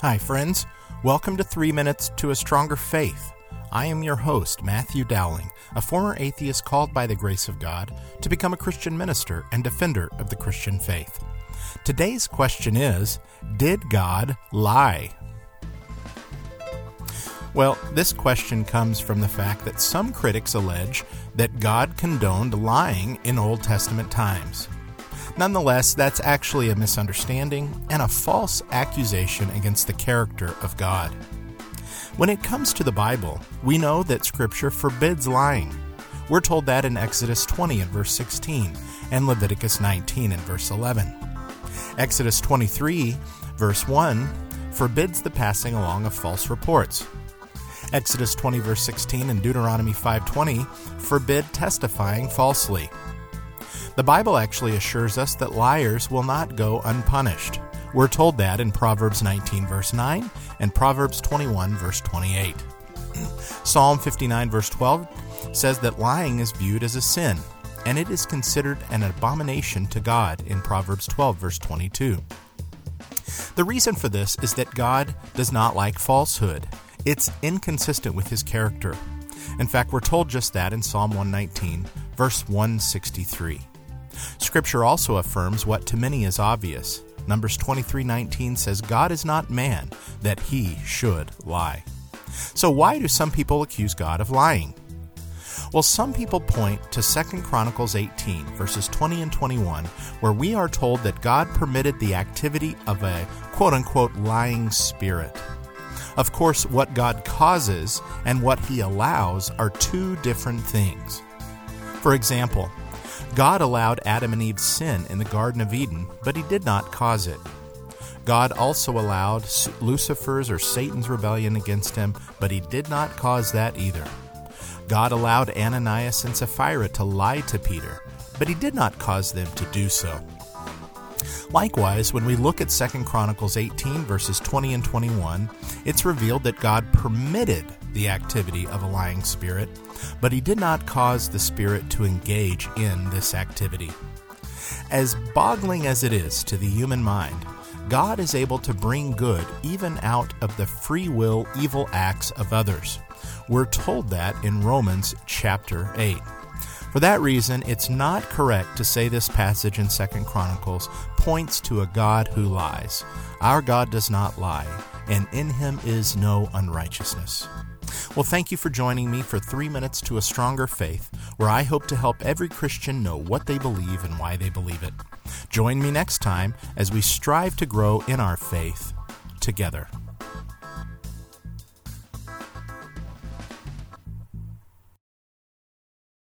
Hi, friends. Welcome to Three Minutes to a Stronger Faith. I am your host, Matthew Dowling, a former atheist called by the grace of God to become a Christian minister and defender of the Christian faith. Today's question is Did God lie? Well, this question comes from the fact that some critics allege that God condoned lying in Old Testament times. Nonetheless, that's actually a misunderstanding and a false accusation against the character of God. When it comes to the Bible, we know that Scripture forbids lying. We're told that in Exodus 20 and verse 16 and Leviticus 19 and verse 11. Exodus 23, verse 1, forbids the passing along of false reports. Exodus 20 verse 16 and Deuteronomy 5:20 forbid testifying falsely. The Bible actually assures us that liars will not go unpunished. We're told that in Proverbs 19, verse 9, and Proverbs 21, verse 28. Psalm 59, verse 12 says that lying is viewed as a sin, and it is considered an abomination to God in Proverbs 12, verse 22. The reason for this is that God does not like falsehood. It's inconsistent with his character. In fact, we're told just that in Psalm 119, verse 163. Scripture also affirms what to many is obvious. Numbers 23:19 says God is not man that he should lie. So why do some people accuse God of lying? Well, some people point to 2 Chronicles 18, verses 20 and 21, where we are told that God permitted the activity of a quote unquote lying spirit. Of course, what God causes and what He allows are two different things. For example, God allowed Adam and Eve's sin in the Garden of Eden, but he did not cause it. God also allowed Lucifer's or Satan's rebellion against him, but he did not cause that either. God allowed Ananias and Sapphira to lie to Peter, but he did not cause them to do so. Likewise, when we look at 2 Chronicles 18 verses 20 and 21, it's revealed that God permitted the activity of a lying spirit, but he did not cause the spirit to engage in this activity. As boggling as it is to the human mind, God is able to bring good even out of the free will evil acts of others. We're told that in Romans chapter 8. For that reason, it's not correct to say this passage in 2 Chronicles points to a God who lies. Our God does not lie, and in him is no unrighteousness. Well, thank you for joining me for Three Minutes to a Stronger Faith, where I hope to help every Christian know what they believe and why they believe it. Join me next time as we strive to grow in our faith together.